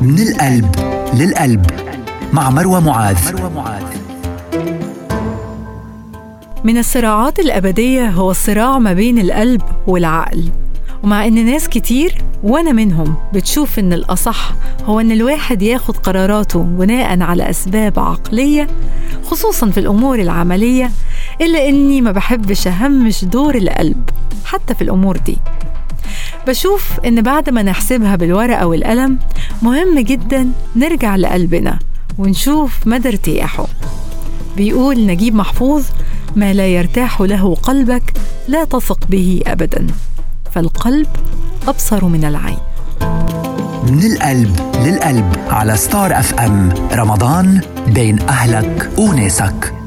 من القلب للقلب مع مروى معاذ. من الصراعات الأبدية هو الصراع ما بين القلب والعقل. ومع إن ناس كتير وأنا منهم بتشوف إن الأصح هو إن الواحد ياخد قراراته بناء على أسباب عقلية خصوصا في الأمور العملية إلا إني ما بحبش أهمش دور القلب حتى في الأمور دي. بشوف إن بعد ما نحسبها بالورقة والقلم مهم جدا نرجع لقلبنا ونشوف مدى ارتياحه. بيقول نجيب محفوظ ما لا يرتاح له قلبك لا تثق به أبدا فالقلب أبصر من العين. من القلب للقلب على ستار اف ام رمضان بين أهلك وناسك.